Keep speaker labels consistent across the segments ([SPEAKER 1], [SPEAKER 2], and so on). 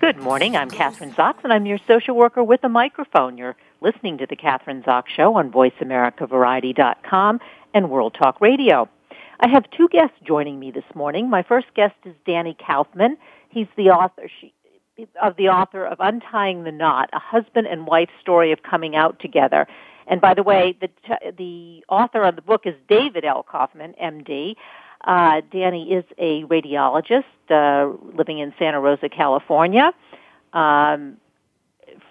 [SPEAKER 1] Good morning. I'm Kathryn Zox, and I'm your social worker with a microphone. You're listening to the Kathryn Zox Show on VoiceAmericaVariety.com and World Talk Radio. I have two guests joining me this morning. My first guest is Danny Kaufman. He's the author she, of the author of Untying the Knot: A Husband and Wife Story of Coming Out Together. And by the way, the the author of the book is David L. Kaufman, M.D. Uh, Danny is a radiologist uh, living in Santa Rosa, California. Um,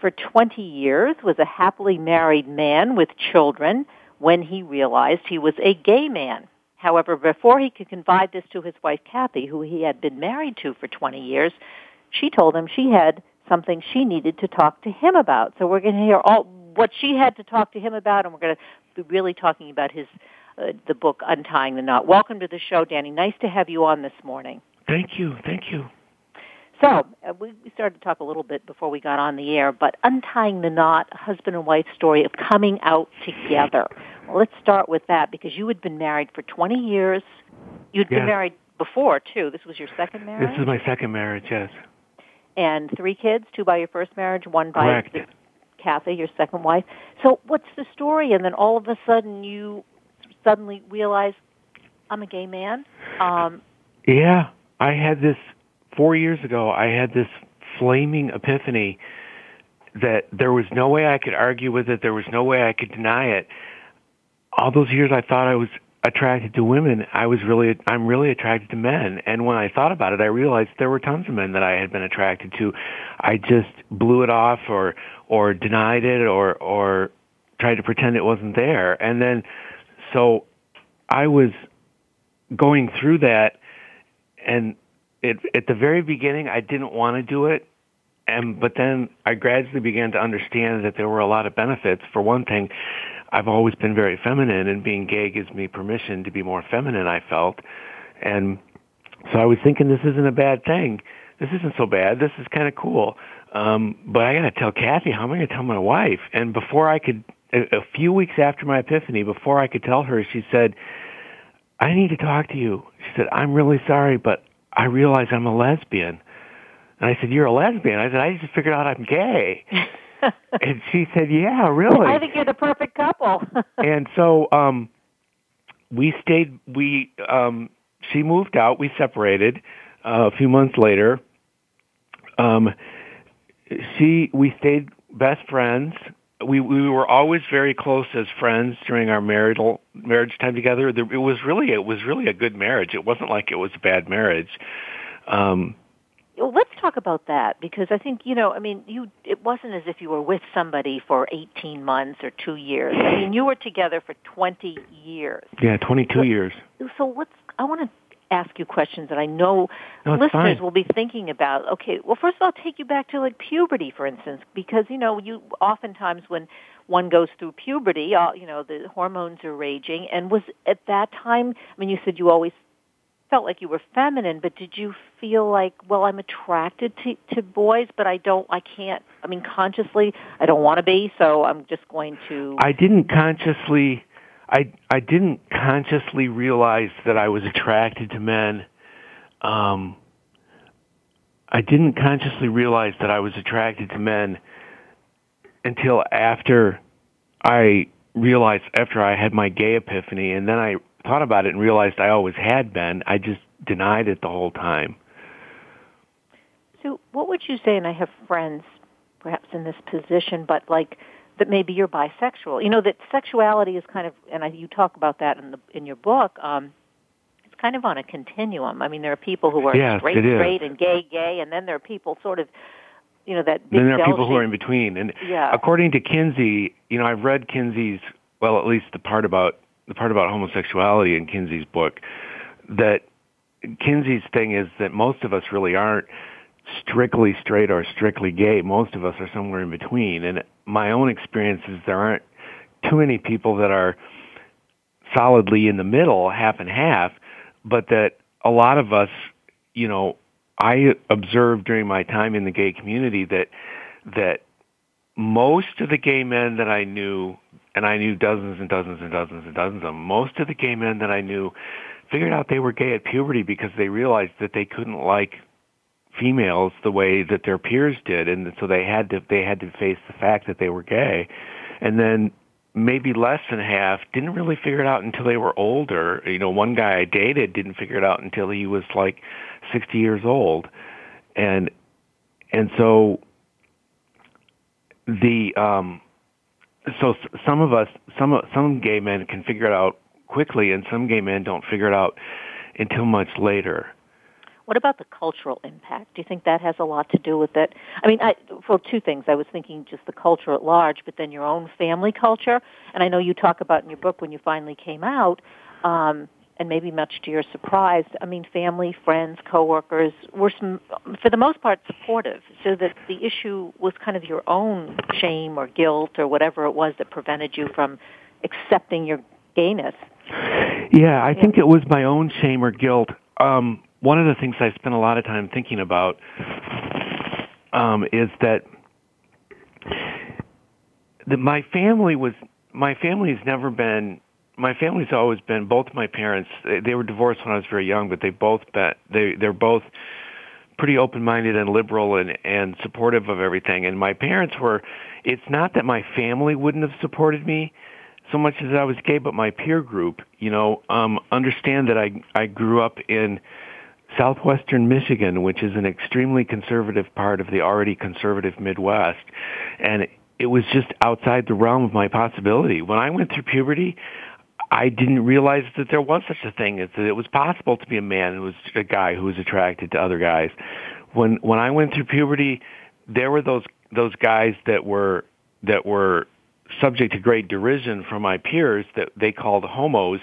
[SPEAKER 1] for 20 years, was a happily married man with children when he realized he was a gay man. However, before he could confide this to his wife Kathy, who he had been married to for 20 years, she told him she had something she needed to talk to him about. So we're going to hear all what she had to talk to him about, and we're going to be really talking about his uh, the book Untying the Knot. Welcome to the show, Danny. Nice to have you on this morning.
[SPEAKER 2] Thank you. Thank you.
[SPEAKER 1] So uh, we, we started to talk a little bit before we got on the air, but untying the knot, a husband and wife story of coming out together. Well, let's start with that because you had been married for 20 years. You'd
[SPEAKER 2] yes.
[SPEAKER 1] been married before too. This was your second marriage.
[SPEAKER 2] This is my second marriage. Yes.
[SPEAKER 1] And three kids, two by your first marriage, one by
[SPEAKER 2] Correct.
[SPEAKER 1] Kathy, your second wife. So what's the story? And then all of a sudden you suddenly realize I'm a gay man. Um,
[SPEAKER 2] yeah, I had this four years ago. I had this flaming epiphany that there was no way I could argue with it. There was no way I could deny it. All those years I thought I was attracted to women. I was really, I'm really attracted to men. And when I thought about it, I realized there were tons of men that I had been attracted to. I just blew it off or, or denied it or, or tried to pretend it wasn't there. And then, so I was going through that and it, at the very beginning, I didn't want to do it. And, but then I gradually began to understand that there were a lot of benefits. For one thing, I've always been very feminine and being gay gives me permission to be more feminine, I felt. And so I was thinking this isn't a bad thing. This isn't so bad. This is kind of cool. Um, but I gotta tell Kathy, how am I gonna tell my wife? And before I could, a, a few weeks after my epiphany, before I could tell her, she said, I need to talk to you. She said, I'm really sorry, but I realize I'm a lesbian. And I said, you're a lesbian? I said, I just figured out I'm gay. and she said, yeah, really?
[SPEAKER 1] I think you're the perfect couple.
[SPEAKER 2] and so, um, we stayed, we, um, she moved out, we separated, uh, a few months later. Um, she, we stayed best friends. We, we were always very close as friends during our marital marriage time together. It was really, it was really a good marriage. It wasn't like it was a bad marriage. Um,
[SPEAKER 1] well, let's talk about that because I think you know. I mean, you. It wasn't as if you were with somebody for eighteen months or two years. I mean, you were together for twenty years.
[SPEAKER 2] Yeah, twenty-two
[SPEAKER 1] so,
[SPEAKER 2] years.
[SPEAKER 1] So let's. I want to ask you questions that I know
[SPEAKER 2] no,
[SPEAKER 1] listeners
[SPEAKER 2] fine.
[SPEAKER 1] will be thinking about. Okay, well, first of all, I'll take you back to like puberty, for instance, because you know, you oftentimes when one goes through puberty, all, you know, the hormones are raging. And was at that time? I mean, you said you always felt like you were feminine, but did you feel like, well, I'm attracted to to boys, but I don't, I can't. I mean, consciously, I don't want to be, so I'm just going to.
[SPEAKER 2] I didn't consciously. I I didn't consciously realize that I was attracted to men. Um, I didn't consciously realize that I was attracted to men until after I realized after I had my gay epiphany, and then I thought about it and realized I always had been. I just denied it the whole time.
[SPEAKER 1] So, what would you say? And I have friends, perhaps in this position, but like that maybe you're bisexual. You know that sexuality is kind of, and I, you talk about that in the in your book. Um, it's kind of on a continuum. I mean, there are people who are
[SPEAKER 2] yes,
[SPEAKER 1] straight, straight, and gay, gay, and then there are people sort of, you know, that.
[SPEAKER 2] then there are people who are in between. And
[SPEAKER 1] yeah.
[SPEAKER 2] according to Kinsey, you know, I've read Kinsey's, well, at least the part about the part about homosexuality in Kinsey's book, that Kinsey's thing is that most of us really aren't strictly straight or strictly gay. Most of us are somewhere in between. And my own experience is there aren't too many people that are solidly in the middle, half and half, but that a lot of us, you know, I observed during my time in the gay community that that most of the gay men that I knew, and I knew dozens and dozens and dozens and dozens of them, most of the gay men that I knew figured out they were gay at puberty because they realized that they couldn't like females the way that their peers did and so they had to they had to face the fact that they were gay. And then maybe less than half didn't really figure it out until they were older. You know one guy i dated didn't figure it out until he was like 60 years old. And and so the um so some of us some some gay men can figure it out quickly and some gay men don't figure it out until much later
[SPEAKER 1] what about the cultural impact? Do you think that has a lot to do with it? I mean, I, for two things. I was thinking just the culture at large, but then your own family culture. And I know you talk about in your book when you finally came out, um, and maybe much to your surprise, I mean, family, friends, coworkers were, some, for the most part, supportive. So that the issue was kind of your own shame or guilt or whatever it was that prevented you from accepting your gayness.
[SPEAKER 2] Yeah, I think it was my own shame or guilt. Um, one of the things I spent a lot of time thinking about um, is that that my family was my family has never been my family's always been both my parents they, were divorced when I was very young but they both been they they're both pretty open minded and liberal and and supportive of everything. And my parents were it's not that my family wouldn't have supported me so much as I was gay but my peer group you know um understand that I I grew up in southwestern Michigan, which is an extremely conservative part of the already conservative Midwest. And it was just outside the realm of my possibility. When I went through puberty, I didn't realize that there was such a thing as that it was possible to be a man who was a guy who was attracted to other guys. When when I went through puberty, there were those those guys that were that were subject to great derision from my peers that they called homos.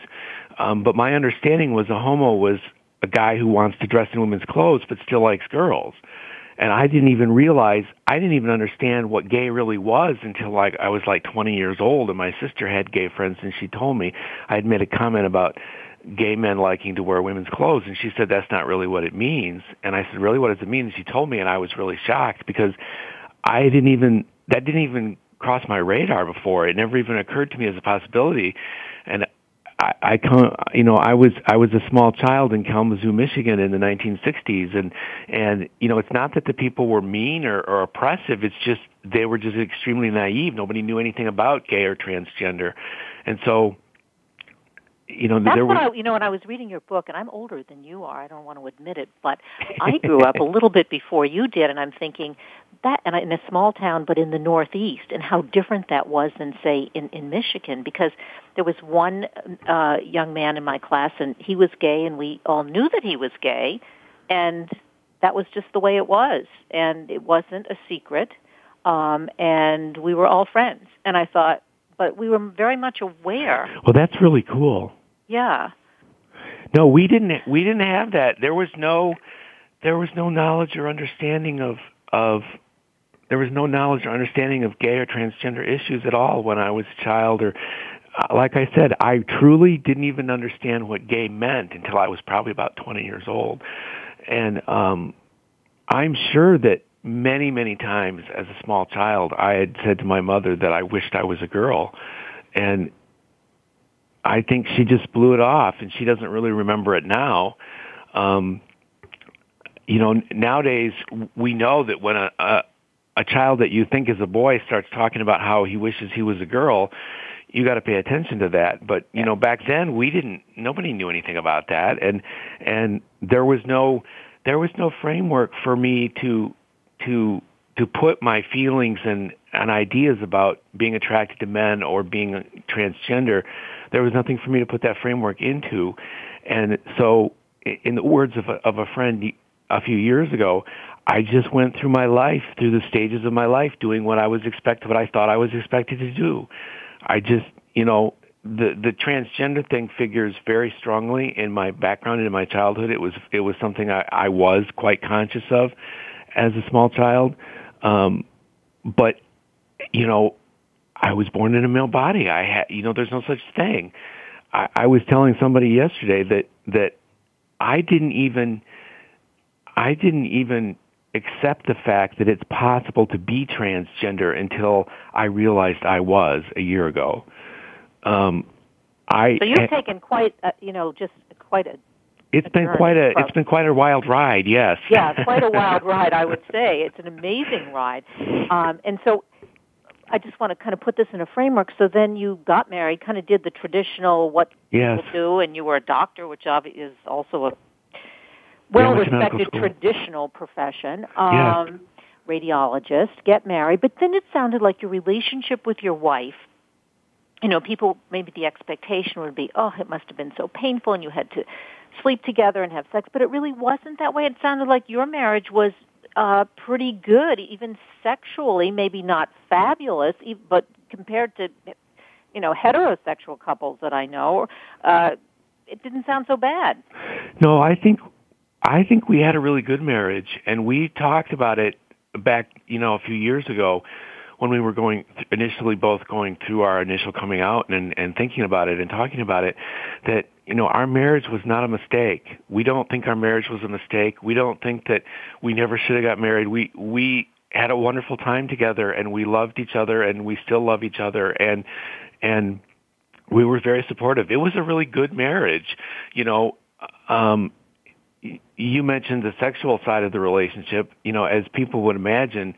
[SPEAKER 2] Um, but my understanding was a homo was a guy who wants to dress in women's clothes but still likes girls. And I didn't even realize, I didn't even understand what gay really was until like I was like 20 years old and my sister had gay friends and she told me I had made a comment about gay men liking to wear women's clothes and she said that's not really what it means. And I said, really what does it mean? And she told me and I was really shocked because I didn't even, that didn't even cross my radar before. It never even occurred to me as a possibility. And I, I come, you know, I was I was a small child in Kalamazoo, Michigan, in the 1960s, and and you know, it's not that the people were mean or, or oppressive. It's just they were just extremely naive. Nobody knew anything about gay or transgender, and so you know,
[SPEAKER 1] That's
[SPEAKER 2] there
[SPEAKER 1] what
[SPEAKER 2] was.
[SPEAKER 1] I, you know, when I was reading your book, and I'm older than you are. I don't want to admit it, but I grew up a little bit before you did, and I'm thinking that, and in a small town, but in the Northeast, and how different that was than say in in Michigan, because there was one uh, young man in my class, and he was gay, and we all knew that he was gay, and that was just the way it was, and it wasn't a secret, um, and we were all friends, and I thought but we were very much aware.
[SPEAKER 2] Well, that's really cool.
[SPEAKER 1] Yeah.
[SPEAKER 2] No, we didn't. We didn't have that. There was no, there was no knowledge or understanding of of. There was no knowledge or understanding of gay or transgender issues at all when I was a child. Or, uh, like I said, I truly didn't even understand what gay meant until I was probably about 20 years old. And um, I'm sure that many, many times as a small child, I had said to my mother that I wished I was a girl. And I think she just blew it off and she doesn't really remember it now. Um, you know, nowadays we know that when a, a, a child that you think is a boy starts talking about how he wishes he was a girl, you got to pay attention to that. But you know, back then we didn't. Nobody knew anything about that, and and there was no there was no framework for me to to to put my feelings and, and ideas about being attracted to men or being transgender, there was nothing for me to put that framework into. And so, in the words of a, of a friend a few years ago, I just went through my life, through the stages of my life, doing what I was expected, what I thought I was expected to do. I just, you know, the the transgender thing figures very strongly in my background in my childhood. It was it was something I, I was quite conscious of as a small child. Um, but you know, I was born in a male body. I had, you know, there's no such thing. I, I was telling somebody yesterday that that I didn't even I didn't even accept the fact that it's possible to be transgender until I realized I was a year ago. Um, I
[SPEAKER 1] so you've taken quite, a, you know, just quite a.
[SPEAKER 2] It's
[SPEAKER 1] a
[SPEAKER 2] been quite a
[SPEAKER 1] from,
[SPEAKER 2] it's been quite a wild ride, yes.
[SPEAKER 1] Yeah, quite a wild ride, I would say. It's an amazing ride, um, and so I just want to kind of put this in a framework. So then you got married, kind of did the traditional what
[SPEAKER 2] yes.
[SPEAKER 1] people do, and you were a doctor, which obviously is also a well-respected traditional profession.
[SPEAKER 2] Um, yeah.
[SPEAKER 1] Radiologist, get married, but then it sounded like your relationship with your wife you know, people maybe the expectation would be, oh, it must have been so painful, and you had to sleep together and have sex, but it really wasn't that way. It sounded like your marriage was uh, pretty good, even sexually, maybe not fabulous, but compared to, you know, heterosexual couples that I know, uh, it didn't sound so bad.
[SPEAKER 2] No, I think I think we had a really good marriage, and we talked about it back, you know, a few years ago when we were going initially both going through our initial coming out and and thinking about it and talking about it that you know our marriage was not a mistake. We don't think our marriage was a mistake. We don't think that we never should have got married. We we had a wonderful time together and we loved each other and we still love each other and and we were very supportive. It was a really good marriage you know um you mentioned the sexual side of the relationship. You know as people would imagine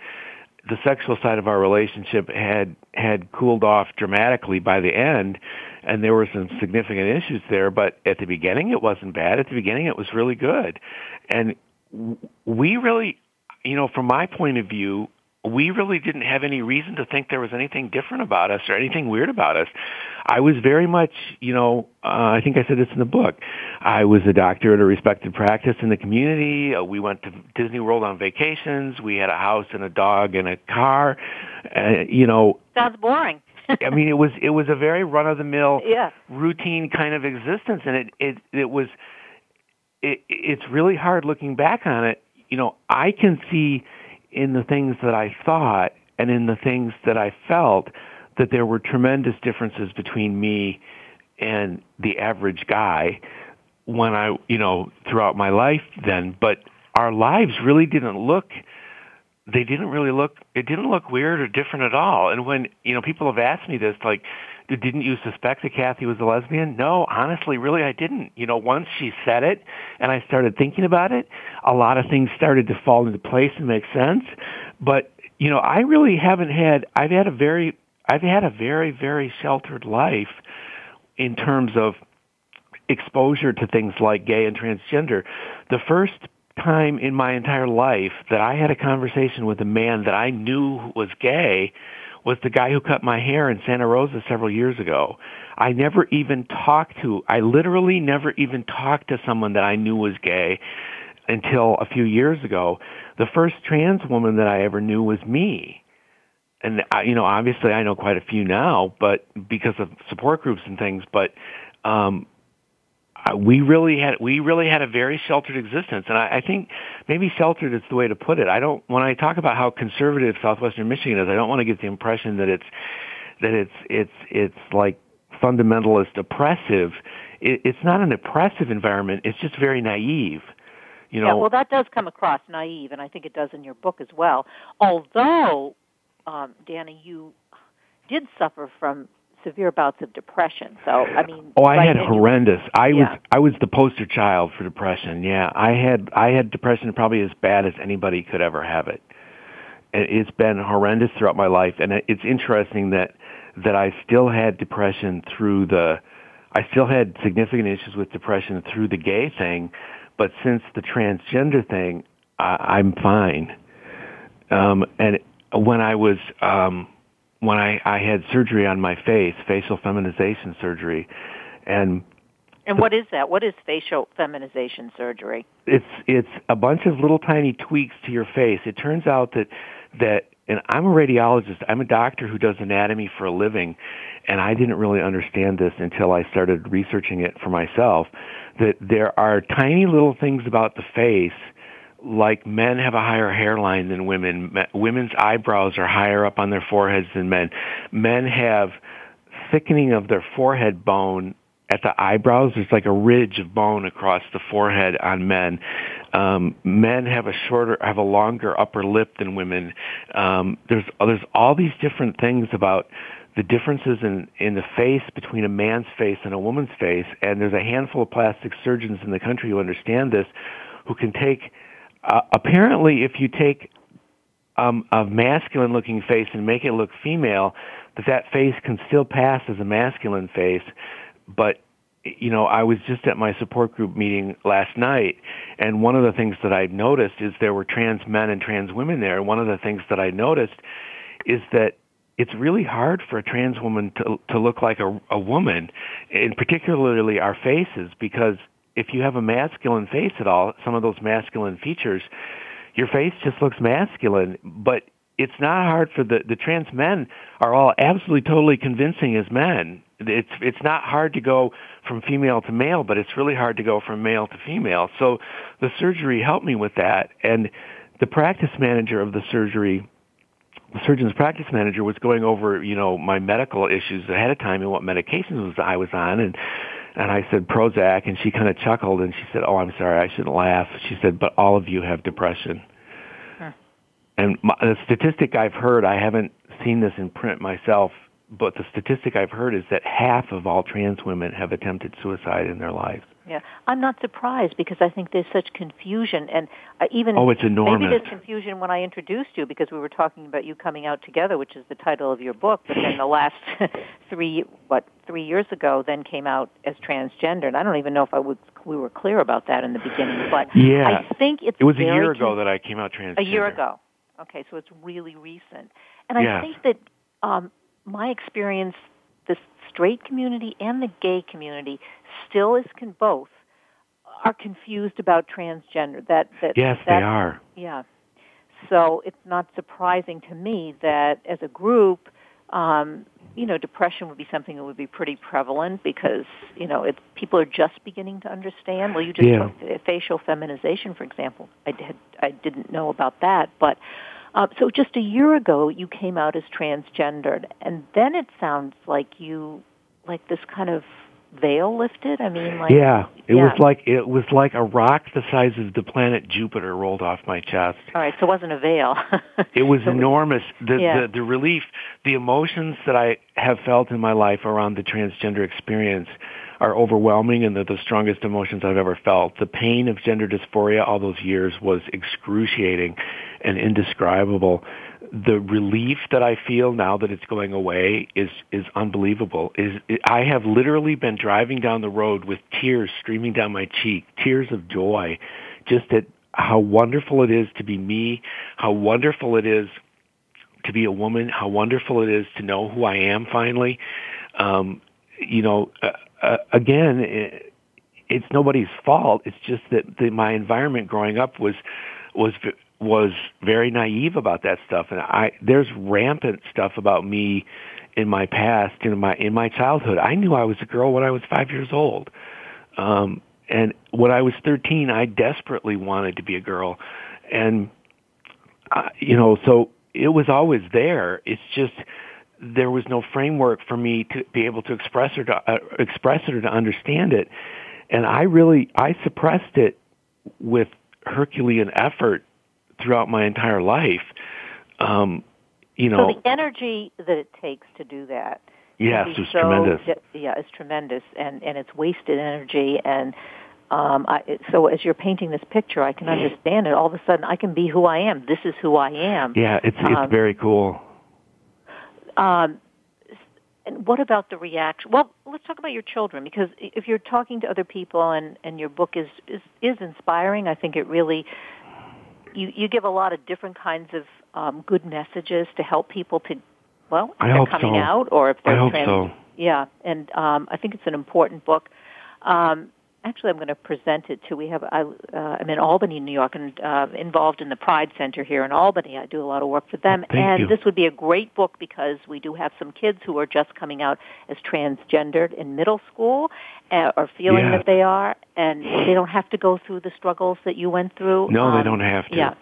[SPEAKER 2] the sexual side of our relationship had had cooled off dramatically by the end and there were some significant issues there but at the beginning it wasn't bad. At the beginning it was really good. And we really you know from my point of view we really didn't have any reason to think there was anything different about us or anything weird about us. I was very much, you know, uh, I think I said this in the book. I was a doctor at a respected practice in the community. Uh, we went to Disney World on vacations. We had a house and a dog and a car. Uh, you know,
[SPEAKER 1] sounds boring.
[SPEAKER 2] I mean, it was it was a very run of the mill,
[SPEAKER 1] yeah.
[SPEAKER 2] routine kind of existence, and it it it was. It, it's really hard looking back on it. You know, I can see in the things that I thought and in the things that I felt that there were tremendous differences between me and the average guy when I, you know, throughout my life then, but our lives really didn't look they didn't really look it didn't look weird or different at all. And when, you know, people have asked me this like didn't you suspect that Kathy was a lesbian? No, honestly, really, I didn't. You know, once she said it and I started thinking about it, a lot of things started to fall into place and make sense. But, you know, I really haven't had, I've had a very, I've had a very, very sheltered life in terms of exposure to things like gay and transgender. The first time in my entire life that I had a conversation with a man that I knew was gay was the guy who cut my hair in Santa Rosa several years ago. I never even talked to, I literally never even talked to someone that I knew was gay until a few years ago. The first trans woman that I ever knew was me. And, I, you know, obviously I know quite a few now, but because of support groups and things, but, um, we really had we really had a very sheltered existence, and I, I think maybe sheltered is the way to put it. I don't when I talk about how conservative southwestern Michigan is, I don't want to get the impression that it's that it's it's it's like fundamentalist oppressive. It, it's not an oppressive environment. It's just very naive. You know.
[SPEAKER 1] Yeah, well, that does come across naive, and I think it does in your book as well. Although, um, Danny, you did suffer from severe bouts of depression. So I mean,
[SPEAKER 2] oh, I had horrendous. I
[SPEAKER 1] yeah.
[SPEAKER 2] was I was the poster child for depression. Yeah, I had I had depression probably as bad as anybody could ever have it. And it's been horrendous throughout my life, and it's interesting that that I still had depression through the. I still had significant issues with depression through the gay thing, but since the transgender thing, I, I'm fine. Um, and when I was um, when I, I had surgery on my face, facial feminization surgery, and
[SPEAKER 1] And what is that? What is facial feminization surgery?
[SPEAKER 2] It's it's a bunch of little tiny tweaks to your face. It turns out that that and I'm a radiologist. I'm a doctor who does anatomy for a living, and I didn't really understand this until I started researching it for myself. That there are tiny little things about the face like men have a higher hairline than women. Women's eyebrows are higher up on their foreheads than men. Men have thickening of their forehead bone at the eyebrows. There's like a ridge of bone across the forehead on men. Um, men have a shorter, have a longer upper lip than women. Um, there's there's all these different things about the differences in in the face between a man's face and a woman's face, and there's a handful of plastic surgeons in the country who understand this, who can take uh, apparently, if you take um, a masculine-looking face and make it look female, that that face can still pass as a masculine face. But you know, I was just at my support group meeting last night, and one of the things that I noticed is there were trans men and trans women there. And one of the things that I noticed is that it's really hard for a trans woman to to look like a, a woman, and particularly our faces, because if you have a masculine face at all, some of those masculine features, your face just looks masculine. But it's not hard for the the trans men are all absolutely totally convincing as men. It's it's not hard to go from female to male, but it's really hard to go from male to female. So the surgery helped me with that, and the practice manager of the surgery the surgeon's practice manager was going over, you know, my medical issues ahead of time and what medications I was on and and I said Prozac, and she kind of chuckled and she said, "Oh, I'm sorry, I shouldn't laugh." She said, "But all of you have depression." Huh. And my, the statistic I've heard, I haven't seen this in print myself, but the statistic I've heard is that half of all trans women have attempted suicide in their lives.
[SPEAKER 1] Yeah, I'm not surprised because I think there's such confusion, and uh, even
[SPEAKER 2] oh, it's enormous.
[SPEAKER 1] Maybe there's confusion when I introduced you because we were talking about you coming out together, which is the title of your book. But then the last three, what three years ago, then came out as transgender, and I don't even know if I would we were clear about that in the beginning. But
[SPEAKER 2] yeah,
[SPEAKER 1] I think it's
[SPEAKER 2] it was a
[SPEAKER 1] year
[SPEAKER 2] ago con- that I came out transgender.
[SPEAKER 1] A year ago. Okay, so it's really recent, and I think that um, my experience straight community and the gay community still is can both are confused about transgender. That that
[SPEAKER 2] yes,
[SPEAKER 1] that,
[SPEAKER 2] they are.
[SPEAKER 1] Yeah. So it's not surprising to me that as a group, um, you know, depression would be something that would be pretty prevalent because you know it, people are just beginning to understand. Well, you just
[SPEAKER 2] yeah.
[SPEAKER 1] facial feminization, for example. I did I didn't know about that, but uh, so just a year ago, you came out as transgendered, and then it sounds like you, like this kind of veil lifted. I mean, like
[SPEAKER 2] yeah, it
[SPEAKER 1] yeah.
[SPEAKER 2] was like it was like a rock the size of the planet Jupiter rolled off my chest.
[SPEAKER 1] All right, so it wasn't a veil.
[SPEAKER 2] it was so enormous. The,
[SPEAKER 1] yeah.
[SPEAKER 2] the the relief, the emotions that I have felt in my life around the transgender experience are overwhelming and they're the strongest emotions I've ever felt. The pain of gender dysphoria all those years was excruciating and indescribable. The relief that I feel now that it's going away is is unbelievable. Is I have literally been driving down the road with tears streaming down my cheek, tears of joy, just at how wonderful it is to be me, how wonderful it is to be a woman, how wonderful it is to know who I am finally. Um, you know, uh, uh, again, it, it's nobody's fault. It's just that the, my environment growing up was was was very naive about that stuff, and I there's rampant stuff about me in my past, in my in my childhood. I knew I was a girl when I was five years old, um, and when I was thirteen, I desperately wanted to be a girl, and uh, you know, so it was always there. It's just there was no framework for me to be able to express or to uh, express it or to understand it, and I really I suppressed it with Herculean effort throughout my entire life. Um, you know,
[SPEAKER 1] so the energy that it takes to do that.
[SPEAKER 2] Yes, it's
[SPEAKER 1] so,
[SPEAKER 2] tremendous.
[SPEAKER 1] Yeah, it's tremendous, and and it's wasted energy. And um, I, so as you're painting this picture, I can understand it. All of a sudden, I can be who I am. This is who I am.
[SPEAKER 2] Yeah, it's it's um, very cool.
[SPEAKER 1] Um, and what about the reaction? Well, let's talk about your children because if you're talking to other people and and your book is is is inspiring, I think it really you you give a lot of different kinds of um, good messages to help people to well if
[SPEAKER 2] I
[SPEAKER 1] they're coming
[SPEAKER 2] so.
[SPEAKER 1] out or if they're
[SPEAKER 2] I
[SPEAKER 1] trans-
[SPEAKER 2] so.
[SPEAKER 1] yeah and um, I think it's an important book Um, actually, I'm going to present it to. We have I, uh, I'm in Albany, New York, and uh, involved in the Pride Center here in Albany. I do a lot of work for them,
[SPEAKER 2] Thank
[SPEAKER 1] and
[SPEAKER 2] you.
[SPEAKER 1] this would be a great book because we do have some kids who are just coming out as transgendered in middle school, uh, or feeling
[SPEAKER 2] Yeah.
[SPEAKER 1] that they are, and they don't have to go through the struggles that you went through.
[SPEAKER 2] No, they
[SPEAKER 1] Um,
[SPEAKER 2] don't have to.
[SPEAKER 1] Yeah,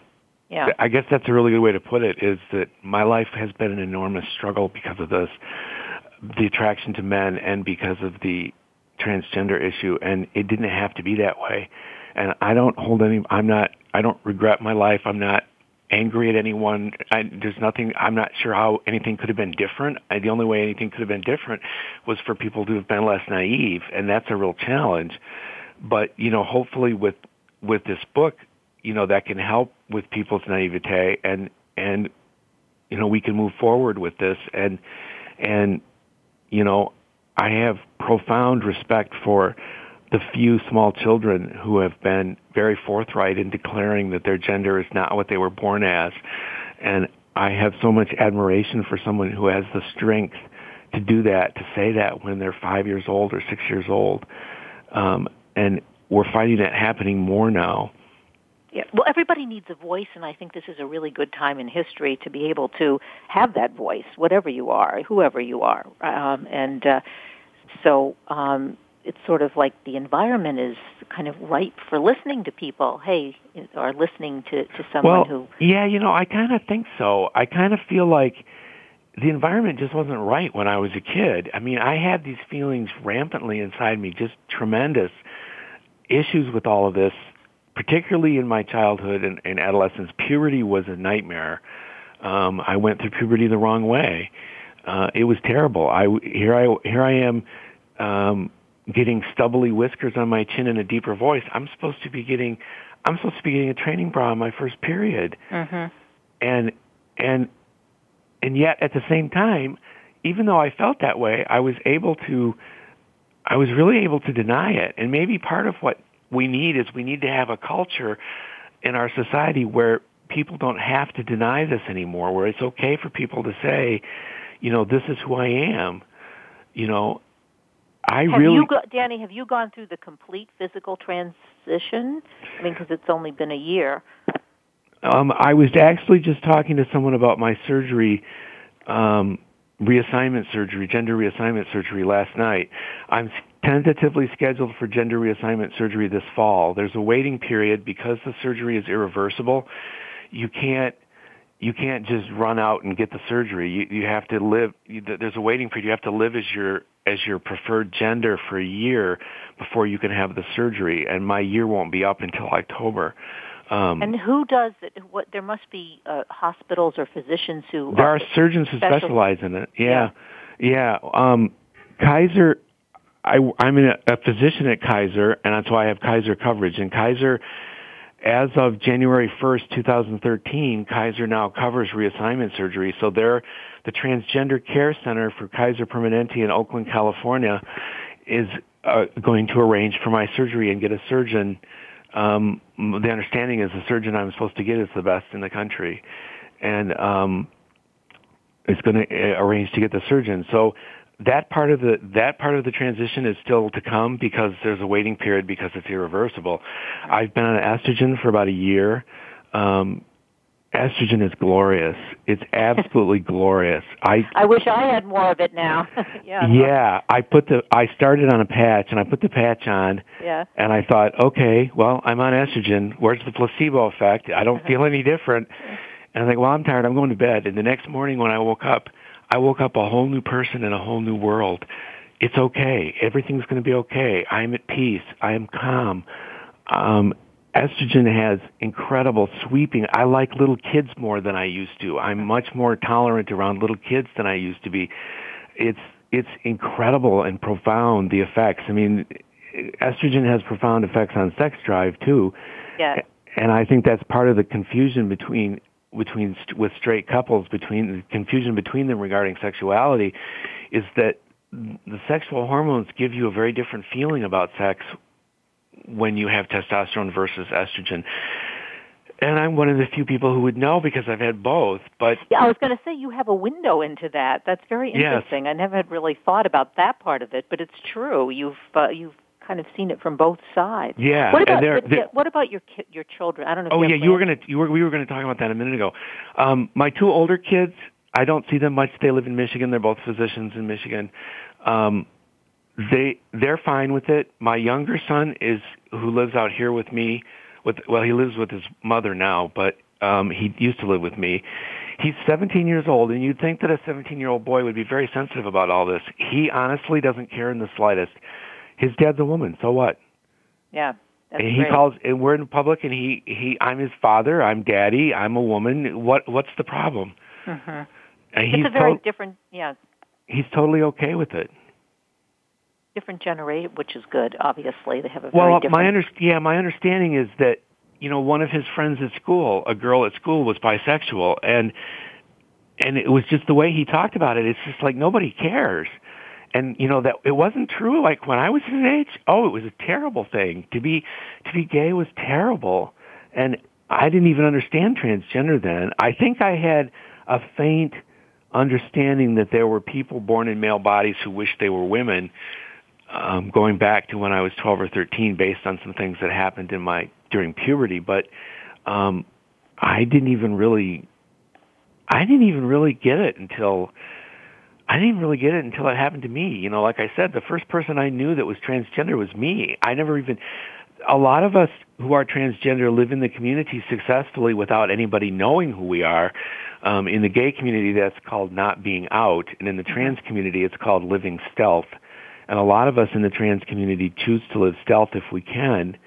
[SPEAKER 1] yeah.
[SPEAKER 2] I guess that's a really good way to put it. Is that my life has been an enormous struggle because of this, the attraction to men, and because of the transgender issue, and it didn't have to be that way. And I don't hold any. I'm not. I don't regret my life. I'm not angry at anyone. I, there's nothing. I'm not sure how anything could have been different. I, the only way anything could have been different was for people to have been less naive, and that's a real challenge. But you know, hopefully with with this book, you know, that can help with people's naivete, and and you know, we can move forward with this, and and you know, I have profound respect for the few small children who have been very forthright in declaring that their gender is not what they were born as. And I have so much admiration for someone who has the strength to do that, to say that when they're five years old or six years old. Um, and we're finding that happening more now.
[SPEAKER 1] Yeah. Well, everybody needs a voice, and I think this is a really good time in history to be able to have that voice, whatever you are, whoever you are. Um, and uh, so um, it's sort of like the environment is kind of ripe for listening to people. Hey, or listening to to someone
[SPEAKER 2] well,
[SPEAKER 1] who.
[SPEAKER 2] yeah, you know, I kind of think so. I kind of feel like the environment just wasn't right when I was a kid. I mean, I had these feelings rampantly inside me, just tremendous issues with all of this, particularly in my childhood and, and adolescence. Puberty was a nightmare. Um, I went through puberty the wrong way. Uh, it was terrible. I here I here I am um, getting stubbly whiskers on my chin and a deeper voice. I'm supposed to be getting I'm supposed to be getting a training bra on my first period,
[SPEAKER 1] Mm-hmm.
[SPEAKER 2] and and and yet at the same time, even though I felt that way, I was able to I was really able to deny it. And maybe part of what we need is we need to have a culture in our society where people don't have to deny this anymore, where it's okay for people to say, you know, this is who I am. You know, I
[SPEAKER 1] Have
[SPEAKER 2] really
[SPEAKER 1] you, go, Danny? Have you gone through the complete physical transition? I mean, because it's only been a year.
[SPEAKER 2] Um, I was actually just talking to someone about my surgery, um, reassignment surgery, gender reassignment surgery last night. I'm tentatively scheduled for gender reassignment surgery this fall. There's a waiting period because the surgery is irreversible. You can't you can't just run out and get the surgery. You you have to live. You, there's a waiting period. You have to live as your as your preferred gender for a year before you can have the surgery. And my year won't be up until October. Um,
[SPEAKER 1] And who does it? What there must be uh, hospitals or physicians who
[SPEAKER 2] there are surgeons who
[SPEAKER 1] special-
[SPEAKER 2] specialize in it. Yeah, yeah. Um, Kaiser, I, I'm a, a physician at Kaiser, and that's why I have Kaiser coverage. And Kaiser, as of January 1st, 2013, Kaiser now covers reassignment surgery. So they're the Transgender Care Center for Kaiser Permanente in Oakland, California, is uh, going to arrange for my surgery and get a surgeon. Um, the understanding is the surgeon I'm supposed to get is the best in the country, and um, is going to arrange to get the surgeon. So that part of the that part of the transition is still to come because there's a waiting period because it's irreversible. I've been on estrogen for about a year. Um, estrogen is glorious. It's absolutely glorious. I
[SPEAKER 1] I wish I had more of it now. yeah.
[SPEAKER 2] yeah, I put the I started on a patch and I put the patch on
[SPEAKER 1] Yeah.
[SPEAKER 2] and I thought, okay, well, I'm on estrogen. Where's the placebo effect? I don't feel any different. And I'm like, well, I'm tired. I'm going to bed. And the next morning when I woke up, I woke up a whole new person in a whole new world. It's okay. Everything's going to be okay. I'm at peace. I am calm. Um, estrogen has incredible sweeping. I like little kids more than I used to. I'm much more tolerant around little kids than I used to be. It's it's incredible and profound the effects. I mean, estrogen has profound effects on sex drive too.
[SPEAKER 1] Yeah.
[SPEAKER 2] And I think that's part of the confusion between between with straight couples between the confusion between them regarding sexuality is that the sexual hormones give you a very different feeling about sex when you have testosterone versus estrogen. And I'm one of the few people who would know because I've had both. But
[SPEAKER 1] Yeah, I was going to say you have a window into that. That's very
[SPEAKER 2] Yes.
[SPEAKER 1] interesting. I never had really thought about that part of it, but it's true. You've uh, you've kind of seen it from both sides.
[SPEAKER 2] Yeah.
[SPEAKER 1] What about
[SPEAKER 2] they're,
[SPEAKER 1] they're, what about your ki- your children? I don't know.
[SPEAKER 2] oh yeah, you were gonna you were we were gonna talk about that a minute ago. Um, my two older kids, I don't see them much. They live in Michigan. They're both physicians in Michigan. Um, they they're fine with it. My younger son is who lives out here with me. With well, he lives with his mother now, but um, he used to live with me. He's 17 years old, and you'd think that a 17 year old boy would be very sensitive about all this. He honestly doesn't care in the slightest. His dad's a woman, so what?
[SPEAKER 1] Yeah. That's
[SPEAKER 2] and he
[SPEAKER 1] great.
[SPEAKER 2] calls, and we're in public, and he he, I'm his father, I'm daddy, I'm a woman. What what's the problem?
[SPEAKER 1] Mhm.
[SPEAKER 2] And he's
[SPEAKER 1] It's a very
[SPEAKER 2] to-
[SPEAKER 1] different, yeah,
[SPEAKER 2] he's totally okay with it.
[SPEAKER 1] different generation, which is good. Obviously, they have a very
[SPEAKER 2] Well,
[SPEAKER 1] different.
[SPEAKER 2] my under, yeah, my understanding is that you know one of his friends at school, a girl at school, was bisexual, and and it was just the way he talked about it. It's just like nobody cares, and you know that it wasn't true. Like when I was his age, oh, it was a terrible thing to be to be gay was terrible, and I didn't even understand transgender then. I think I had a faint understanding that there were people born in male bodies who wished they were women um, going back to when I was 12 or 13 based on some things that happened in my during puberty, but um, I didn't even really I didn't even really get it until I didn't even really get it until it happened to me. You know, like I said, the first person I knew that was transgender was me. I never even a lot of us who are transgender live in the community successfully without anybody knowing who we are. Um, in the gay community, that's called not being out, and in the trans community, it's called living stealth. And a lot of us in the trans community choose to live stealth if we can,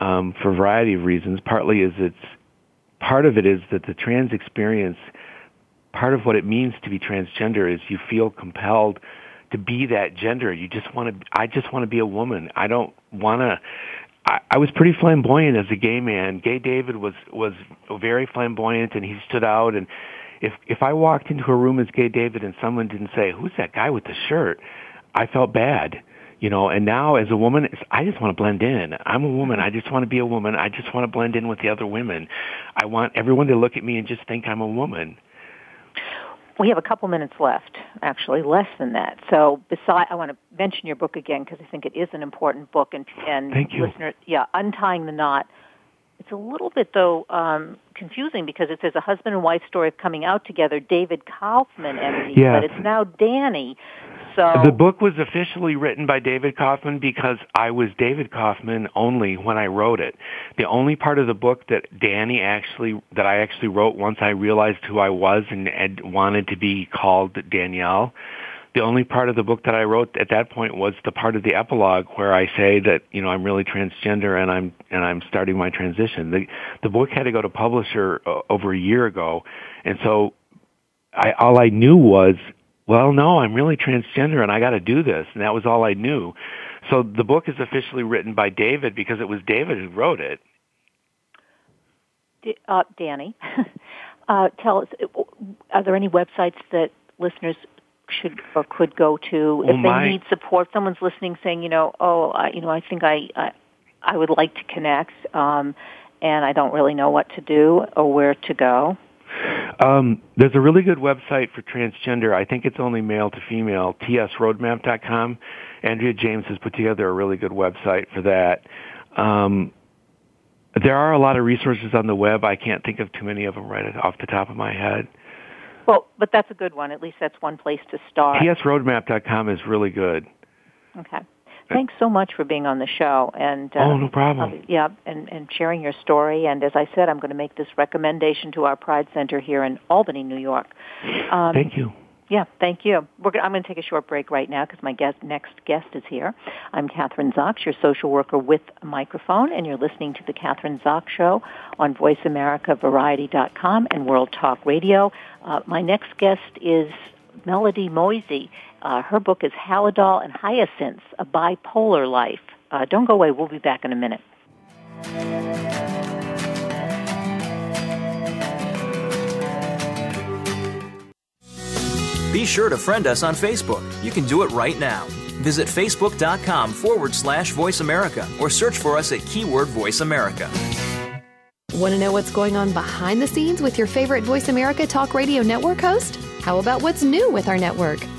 [SPEAKER 2] um, for a variety of reasons. Partly is it's part of it is that the trans experience, part of what it means to be transgender is you feel compelled to be that gender. You just want to. I just want to be a woman. I don't want to. I, I was pretty flamboyant as a gay man. Gay David was was very flamboyant, and he stood out. And if if I walked into a room as Gay David and someone didn't say, "Who's that guy with the shirt?" I felt bad, you know. And now, as a woman, I just want to blend in. I'm a woman. I just want to be a woman. I just want to blend in with the other women. I want everyone to look at me and just think I'm a woman.
[SPEAKER 1] We have a couple minutes left, actually, less than that. So, beside, I want to mention your book again because I think it is an important book. And, and
[SPEAKER 2] Thank you.
[SPEAKER 1] listeners, yeah, untying the knot. It's a little bit though um, confusing because it says a husband and wife story of coming out together. David Kaufman, MD,
[SPEAKER 2] Yeah.
[SPEAKER 1] but it's now Danny. So
[SPEAKER 2] The book was officially written by David Kaufman because I was David Kaufman only when I wrote it. The only part of the book that Danny actually, that I actually wrote once I realized who I was and, and wanted to be called Danielle, the only part of the book that I wrote at that point was the part of the epilogue where I say that, you know, I'm really transgender and I'm, and I'm starting my transition. The, the book had to go to publisher uh, over a year ago. And so I, all I knew was, well, no, I'm really transgender and I got to do this. And that was all I knew. So the book is officially written by David because it was David who wrote it.
[SPEAKER 1] D- uh, Danny, uh, tell us: Are there any websites that listeners should or could go to if
[SPEAKER 2] Oh,
[SPEAKER 1] they need support? Someone's listening, saying, you know, oh, I, you know, I think I, I, I would like to connect, um, and I don't really know what to do or where to go.
[SPEAKER 2] Um, there's a really good website for transgender. I think it's only male to female, tsroadmap.com. Andrea James has put together a really good website for that. Um, there are a lot of resources on the web. I can't think of too many of them right off the top of my head.
[SPEAKER 1] Well, but that's a good one. At least that's one place to start.
[SPEAKER 2] tsroadmap.com is really good.
[SPEAKER 1] Okay. Thanks so much for being on the show and uh,
[SPEAKER 2] Oh, no problem.
[SPEAKER 1] uh, yeah, and and sharing your story. And as I said, I'm going to make this recommendation to our Pride Center here in Albany, New York. Um,
[SPEAKER 2] Thank you.
[SPEAKER 1] Yeah, thank you. We're gonna, I'm going to take a short break right now because my guest, next guest is here. I'm Kathryn Zox, your social worker with a microphone, and you're listening to the Kathryn Zox Show on VoiceAmericaVariety.com and World Talk Radio. Uh, my next guest is Melody Moezzi. Uh, her book is Haldol and Hyacinths, A Bipolar Life. Uh, don't go away. We'll be back in a minute.
[SPEAKER 3] Be sure to friend us on Facebook. You can do it right now. Visit facebook.com forward slash voice America or search for us at keyword voice America.
[SPEAKER 4] Want to know what's going on behind the scenes with your favorite Voice America Talk Radio Network host? How about what's new with our network?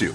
[SPEAKER 5] you.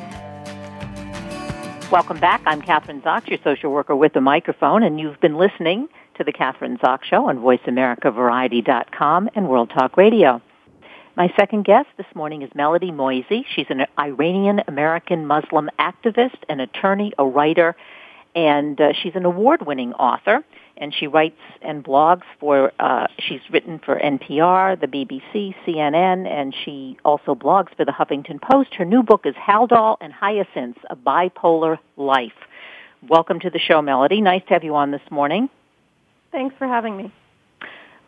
[SPEAKER 1] Welcome back. I'm Kathryn Zox, your social worker with a microphone, and you've been listening to the Kathryn Zox Show on VoiceAmericaVariety.com and World Talk Radio. My second guest this morning is Melody Moezzi. She's an Iranian American Muslim activist, an attorney, a writer, and uh, she's an award-winning author. And she writes and blogs for. Uh, she's written for NPR, the BBC, CNN, and she also blogs for the Huffington Post. Her new book is Haldol and Hyacinths: A Bipolar Life. Welcome to the show, Melody. Nice to have you on this morning.
[SPEAKER 6] Thanks for having me.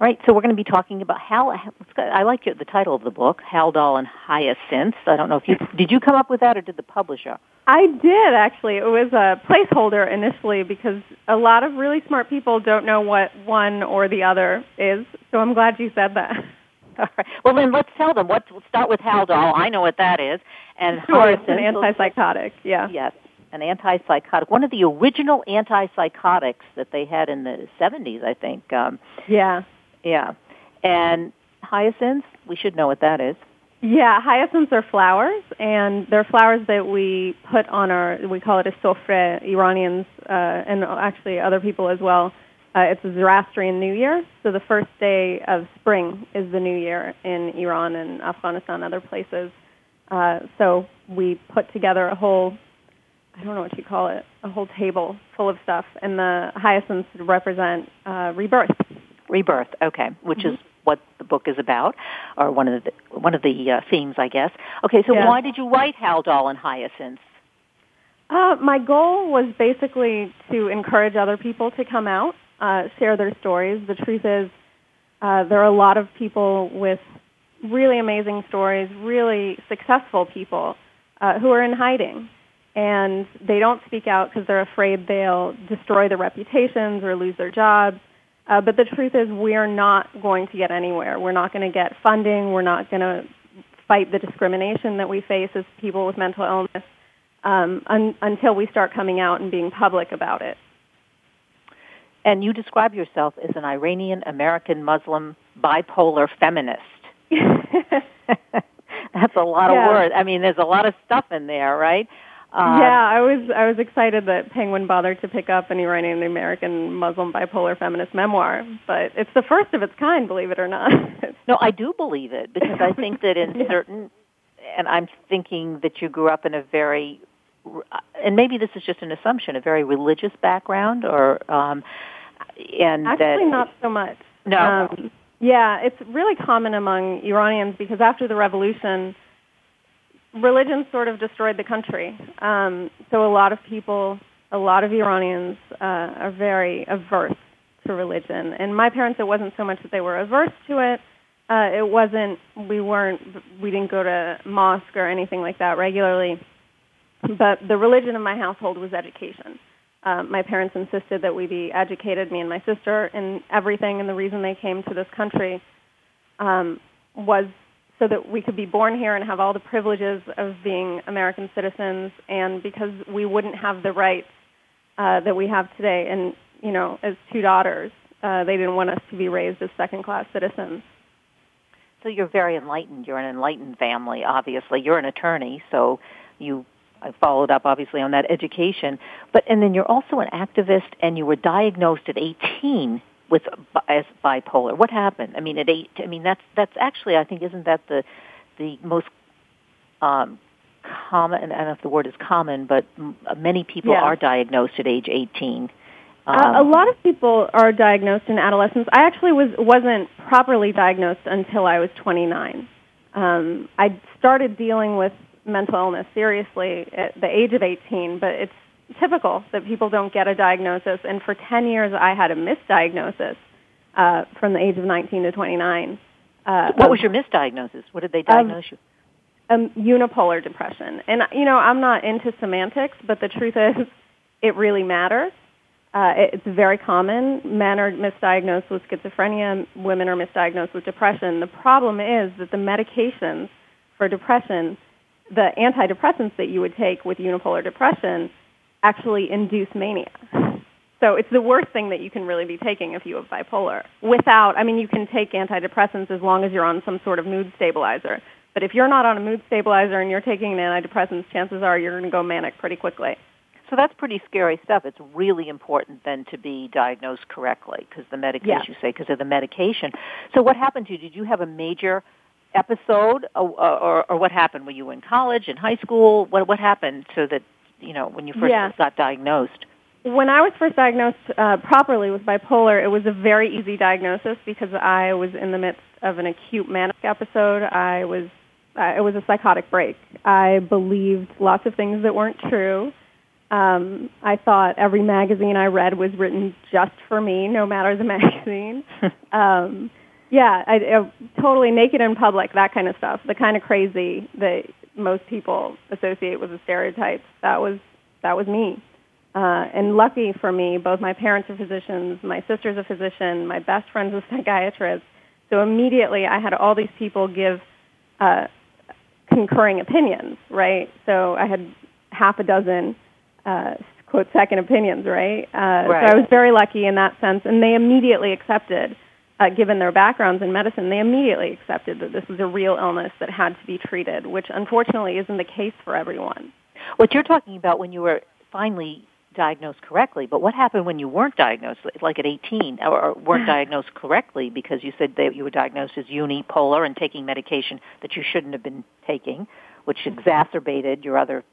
[SPEAKER 1] All right, so we're going to be talking about Hal. I like the title of the book, Haldol and Hyacinths. I don't know if you did you come up with that or did the publisher?
[SPEAKER 6] I did actually. It was a placeholder initially because a lot of really smart people don't know what one or the other is. So I'm glad you said that.
[SPEAKER 1] All right. Well, then let's tell them. What, let's start with Haldol. I know what that is. And
[SPEAKER 6] sure, it's an antipsychotic. Yeah.
[SPEAKER 1] Yes, an antipsychotic. One of the original antipsychotics that they had in the 70s, I think. Um,
[SPEAKER 6] yeah.
[SPEAKER 1] Yeah. And hyacinths, we should know what that is.
[SPEAKER 6] Yeah, hyacinths are flowers, and they're flowers that we put on our, we call it a sofre, Iranians, uh, and actually other people as well. Uh, it's a Zoroastrian New Year, so the first day of spring is the New Year in Iran and Afghanistan, other places. Uh, so we put together a whole, I don't know what you call it, a whole table full of stuff, and the hyacinths represent uh, rebirth.
[SPEAKER 1] Rebirth, okay, which mm-hmm. is what the book is about, or one of the one of the uh, themes, I guess. Okay, so
[SPEAKER 6] yeah.
[SPEAKER 1] why did you write Haldol and Hyacinths?
[SPEAKER 6] Uh, my goal was basically to encourage other people to come out, uh, share their stories. The truth is, uh, there are a lot of people with really amazing stories, really successful people uh, who are in hiding. And they don't speak out because they're afraid they'll destroy their reputations or lose their jobs. Uh, but the truth is, we're not going to get anywhere. We're not going to get funding. We're not going to fight the discrimination that we face as people with mental illness um, un- until we start coming out and being public about it.
[SPEAKER 1] And you describe yourself as an Iranian American Muslim bipolar feminist. That's a lot
[SPEAKER 6] yeah.
[SPEAKER 1] of words. I mean, there's a lot of stuff in there, right?
[SPEAKER 6] Uh, yeah, I was I was excited that Penguin bothered to pick up an Iranian American Muslim bipolar feminist memoir, but it's the first of its kind, believe it or not.
[SPEAKER 1] no, I do believe it because I think that in yeah. certain, and I'm thinking that you grew up in a very, and maybe this is just an assumption, a very religious background, or um, and
[SPEAKER 6] actually
[SPEAKER 1] that,
[SPEAKER 6] not so much.
[SPEAKER 1] No.
[SPEAKER 6] Um, yeah, it's really common among Iranians because after the revolution religion sort of destroyed the country. Um, so a lot of people, a lot of Iranians uh, are very averse to religion. And my parents, it wasn't so much that they were averse to it. Uh, it wasn't. We weren't. We didn't go to mosque or anything like that regularly. But the religion of my household was education. Uh, my parents insisted that we be educated, me and my sister, in everything. And the reason they came to this country um, was so that we could be born here and have all the privileges of being American citizens, and because we wouldn't have the rights uh, that we have today. And you know, as two daughters, uh, they didn't want us to be raised as second-class citizens.
[SPEAKER 1] So you're very enlightened. You're an enlightened family, obviously. You're an attorney, so you I followed up obviously on that education. But and then you're also an activist, and you were diagnosed at 18 with as bipolar. What happened? I mean, at eight. I mean, that's that's actually I think isn't that the the most um, common? I don't know if the word is common, but many people
[SPEAKER 6] yeah.
[SPEAKER 1] are diagnosed at age 18.
[SPEAKER 6] Um, uh, a lot of people are diagnosed in adolescence. I actually was wasn't properly diagnosed until I was 29. Um, I started dealing with mental illness seriously at the age of 18, but it's typical that people don't get a diagnosis. And for 10 years, I had a misdiagnosis uh, from the age of 19 to 29.
[SPEAKER 1] Uh, what was your misdiagnosis? What did they diagnose you?
[SPEAKER 6] Um, unipolar depression. And, you know, I'm not into semantics, but the truth is it really matters. Uh, it's very common. Men are misdiagnosed with schizophrenia. Women are misdiagnosed with depression. The problem is that the medications for depression, the antidepressants that you would take with unipolar depression, actually induce mania. So it's the worst thing that you can really be taking if you have bipolar. Without, I mean, you can take antidepressants as long as you're on some sort of mood stabilizer. But if you're not on a mood stabilizer and you're taking an antidepressant, chances are you're going to go manic pretty quickly.
[SPEAKER 1] So that's pretty scary stuff. It's really important then to be diagnosed correctly because the medication,
[SPEAKER 6] yeah.
[SPEAKER 1] you say, because of the medication. So what happened to you? Did you have a major episode, or, or, or what happened? Were you in college, in high school? What what happened so that you know when you first
[SPEAKER 6] yeah.
[SPEAKER 1] got diagnosed?
[SPEAKER 6] When I was first diagnosed uh, properly with bipolar, it was a very easy diagnosis because I was in the midst of an acute manic episode. I was uh, it was a psychotic break. I believed lots of things that weren't true. Um, I thought every magazine I read was written just for me, no matter the magazine. um, yeah, I, I, totally naked in public, that kind of stuff. The kind of crazy that most people associate with the stereotypes. That was that was me. Uh, and lucky for me, both my parents are physicians, my sister's a physician, my best friend's a psychiatrist. So immediately, I had all these people give uh, concurring opinions, right? So I had half a dozen uh, quote second opinions, right? Uh,
[SPEAKER 1] right?
[SPEAKER 6] So I was very lucky in that sense, and they immediately accepted, uh, given their backgrounds in medicine, they immediately accepted that this was a real illness that had to be treated, which unfortunately isn't the case for everyone.
[SPEAKER 1] What you're talking about when you were finally diagnosed correctly, but what happened when you weren't diagnosed, like at 18, or weren't diagnosed correctly because you said that you were diagnosed as unipolar and taking medication that you shouldn't have been taking, which exacerbated your other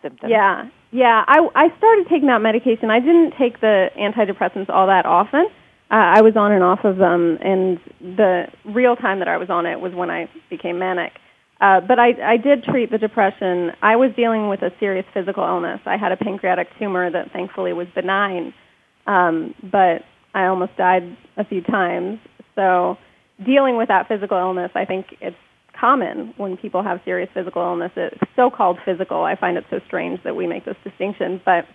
[SPEAKER 1] symptoms?
[SPEAKER 6] Yeah, yeah. I I started taking that medication. I didn't take the antidepressants all that often. Uh, I was on and off of them, and the real time that I was on it was when I became manic. Uh, but I, I did treat the depression. I was dealing with a serious physical illness. I had a pancreatic tumor that thankfully was benign, um, but I almost died a few times. So dealing with that physical illness, I think it's common when people have serious physical illness. It's so-called physical. I find it so strange that we make this distinction, but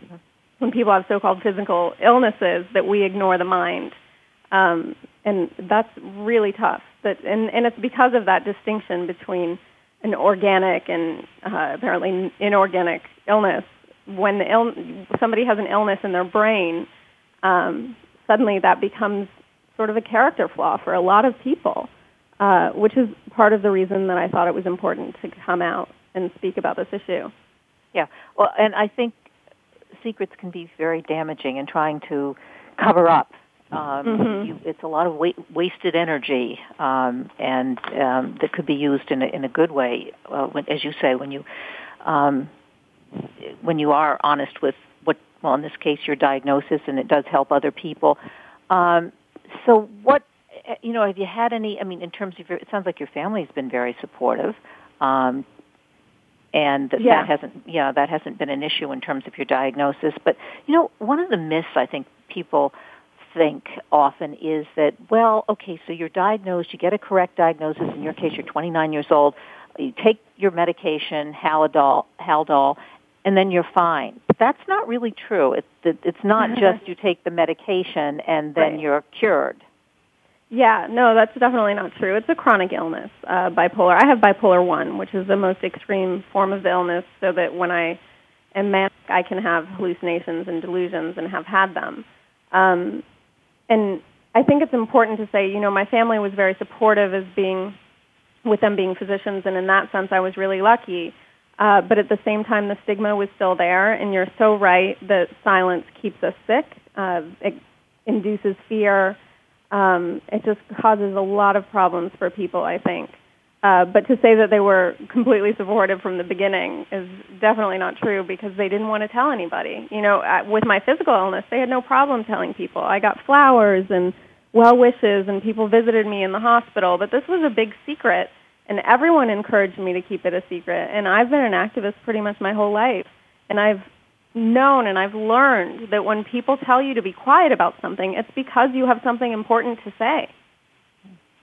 [SPEAKER 6] when people have so-called physical illnesses, that we ignore the mind, um, and that's really tough. That and, and it's because of that distinction between an organic and uh, apparently inorganic illness. When the somebody has an illness in their brain, um, suddenly that becomes sort of a character flaw for a lot of people, uh, which is part of the reason that I thought it was important to come out and speak about this issue.
[SPEAKER 1] Yeah, well, and I think secrets can be very damaging in trying to cover up um,
[SPEAKER 6] mm-hmm.
[SPEAKER 1] you, it's a lot of wa- wasted energy, um, and um, that could be used in a, in a good way. Uh, when, as you say, when you um, when you are honest with what, well, in this case, your diagnosis, and it does help other people. Um, so, what you know, have you had any? I mean, in terms of your, it sounds like your family has been very supportive. Um, and that,
[SPEAKER 6] yeah.
[SPEAKER 1] that hasn't, yeah, that hasn't been an issue in terms of your diagnosis. But you know, one of the myths I think people think often is that, well, okay, so you're diagnosed, you get a correct diagnosis. In your case, you're 29 years old. You take your medication, Haldol, Haldol, and then you're fine. But that's not really true. It's it's not just you take the medication and then
[SPEAKER 6] Right.
[SPEAKER 1] you're cured.
[SPEAKER 6] Yeah, no, that's definitely not true. It's a chronic illness, uh, bipolar. I have bipolar 1, which is the most extreme form of the illness, so that when I am manic, I can have hallucinations and delusions and have had them. Um, and I think it's important to say, you know, my family was very supportive as being, with them being physicians, and in that sense, I was really lucky. Uh, but at the same time, the stigma was still there, and you're so right that silence keeps us sick. Uh, it induces fear. Um, it just causes a lot of problems for people, I think. Uh, but to say that they were completely supportive from the beginning is definitely not true because they didn't want to tell anybody. You know, with my physical illness, they had no problem telling people. I got flowers and well wishes, and people visited me in the hospital. But this was a big secret, and everyone encouraged me to keep it a secret. And I've been an activist pretty much my whole life, and I've known and I've learned that when people tell you to be quiet about something, it's because you have something important to say.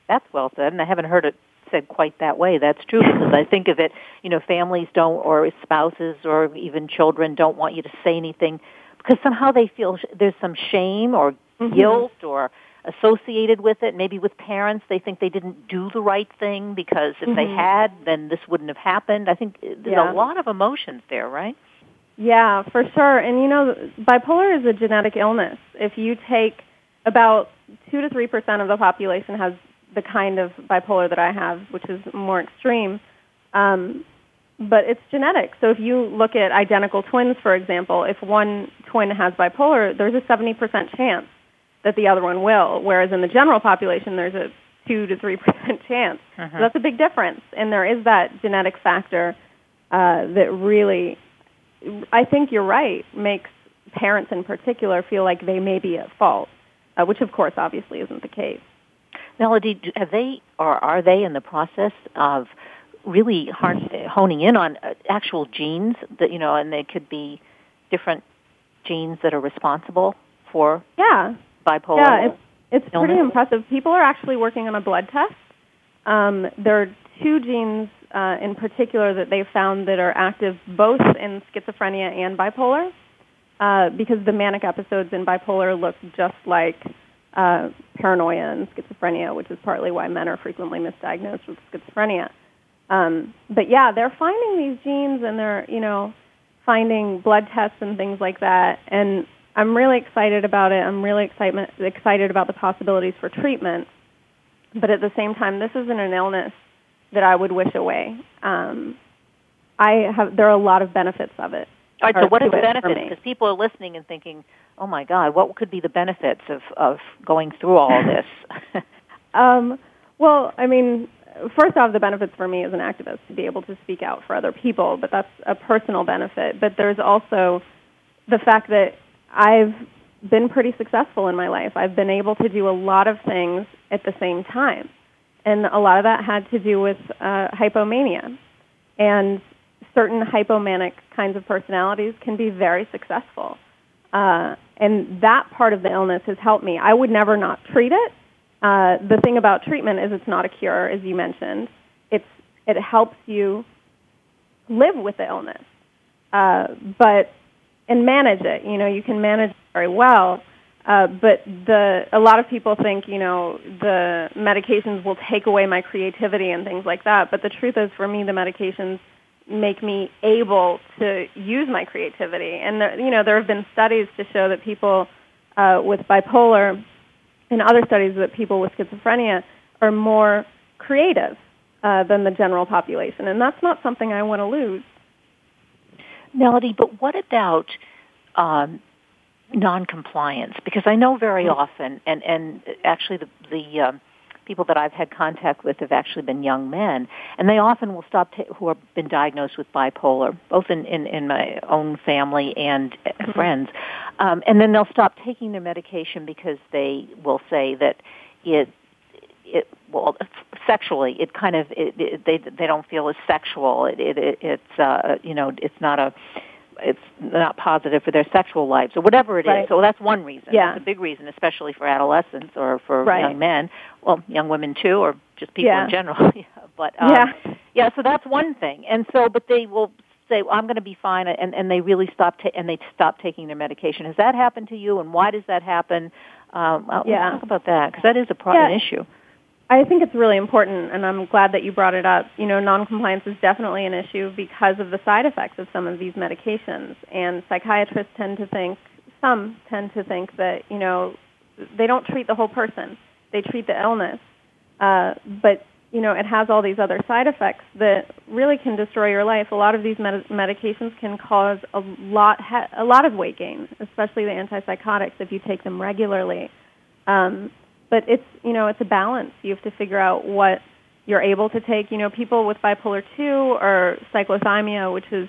[SPEAKER 1] That's well said, and I haven't heard it said quite that way. That's true because I think of it, you know, families don't, or spouses, or even children don't want you to say anything because somehow they feel sh- there's some shame or
[SPEAKER 6] Mhm.
[SPEAKER 1] guilt or associated with it. Maybe with parents, they think they didn't do the right thing because if they
[SPEAKER 6] Mhm.
[SPEAKER 1] had, then this wouldn't have happened. I think there's
[SPEAKER 6] Yeah.
[SPEAKER 1] a lot of emotions there, right?
[SPEAKER 6] Yeah, for sure. And you know, bipolar is a genetic illness. If you take about 2 to 3% of the population has the kind of bipolar that I have, which is more extreme. Um, but it's genetic. So if you look at identical twins, for example, if one twin has bipolar, there's a 70% chance that the other one will, whereas in the general population, there's a 2 to 3% chance.
[SPEAKER 1] Mhm.
[SPEAKER 6] So that's a big difference. And there is that genetic factor uh, that really, I think you're right, makes parents in particular feel like they may be at fault, uh, which of course obviously isn't the case.
[SPEAKER 1] Melody, have they or are they in the process of really hard, honing in on uh, actual genes that you know, and they could be different genes that are responsible for
[SPEAKER 6] Yeah,
[SPEAKER 1] bipolar?
[SPEAKER 6] yeah, it's it's pretty impressive. People are actually working on a blood test. Um, there are two genes uh, in particular that they've found that are active both in schizophrenia and bipolar, uh, because the manic episodes in bipolar look just like uh, paranoia and schizophrenia, which is partly why men are frequently misdiagnosed with schizophrenia. Um, but yeah, they're finding these genes and they're, you know, finding blood tests and things like that. And I'm really excited about it. I'm really excitement, excited about the possibilities for treatment. But at the same time, this isn't an illness that I would wish away. Um, I have there are a lot of benefits of it.
[SPEAKER 1] All right, so what are the
[SPEAKER 6] it for
[SPEAKER 1] benefits? Because people are listening and thinking, "Oh my God, what could be the benefits of of going through all this?"
[SPEAKER 6] Um, well, I mean, first off, the benefits for me as an activist to be able to speak out for other people, but that's a personal benefit. But there's also the fact that I've been pretty successful in my life. I've been able to do a lot of things at the same time. And a lot of that had to do with uh, hypomania. And certain hypomanic kinds of personalities can be very successful. Uh, and that part of the illness has helped me. I would never not treat it. Uh, the thing about treatment is it's not a cure, as you mentioned. It's it helps you live with the illness, uh, but and manage it. You know, you can manage it very well. Uh, but the a lot of people think you know the medications will take away my creativity and things like that. But the truth is, for me, the medications make me able to use my creativity. And there, you know, there have been studies to show that people uh, with bipolar and other studies that people with schizophrenia are more creative uh, than the general population, and that's not something I want to lose.
[SPEAKER 1] Melody, but what about um, non-compliance? Because I know very often, and and actually the the um, people that I've had contact with have actually been young men, and they often will stop ta- who have been diagnosed with bipolar, both in in, in my own family and uh, friends, um, and then they'll stop taking their medication because they will say that it it well sexually it kind of it, it, they they don't feel as sexual. It, it, it it's uh you know it's not a it's not positive for their sexual lives or whatever it is.
[SPEAKER 6] Right.
[SPEAKER 1] So that's one reason.
[SPEAKER 6] Yeah.
[SPEAKER 1] That's a big reason, especially for adolescents or for
[SPEAKER 6] Right.
[SPEAKER 1] young men. Well, young women too, or just people
[SPEAKER 6] Yeah.
[SPEAKER 1] in general. Yeah. but um,
[SPEAKER 6] Yeah.
[SPEAKER 1] yeah. So that's one thing. And so, but they will say, well, "I'm going to be fine," and and they really stop ta- and they stop taking their medication. Has that happened to you? And why does that happen? Um, uh,
[SPEAKER 6] Yeah.
[SPEAKER 1] Let's talk about that because that is a pro-
[SPEAKER 6] Yeah.
[SPEAKER 1] an issue.
[SPEAKER 6] I think it's really important, and I'm glad that you brought it up. You know, noncompliance is definitely an issue because of the side effects of some of these medications. And psychiatrists tend to think, some tend to think that, you know, they don't treat the whole person. They treat the illness. Uh, but, you know, it has all these other side effects that really can destroy your life. A lot of these med- medications can cause a lot, ha- a lot of weight gain, especially the antipsychotics if you take them regularly. Um, but it's you know it's a balance. You have to figure out what you're able to take. You know, people with bipolar two or cyclothymia, which is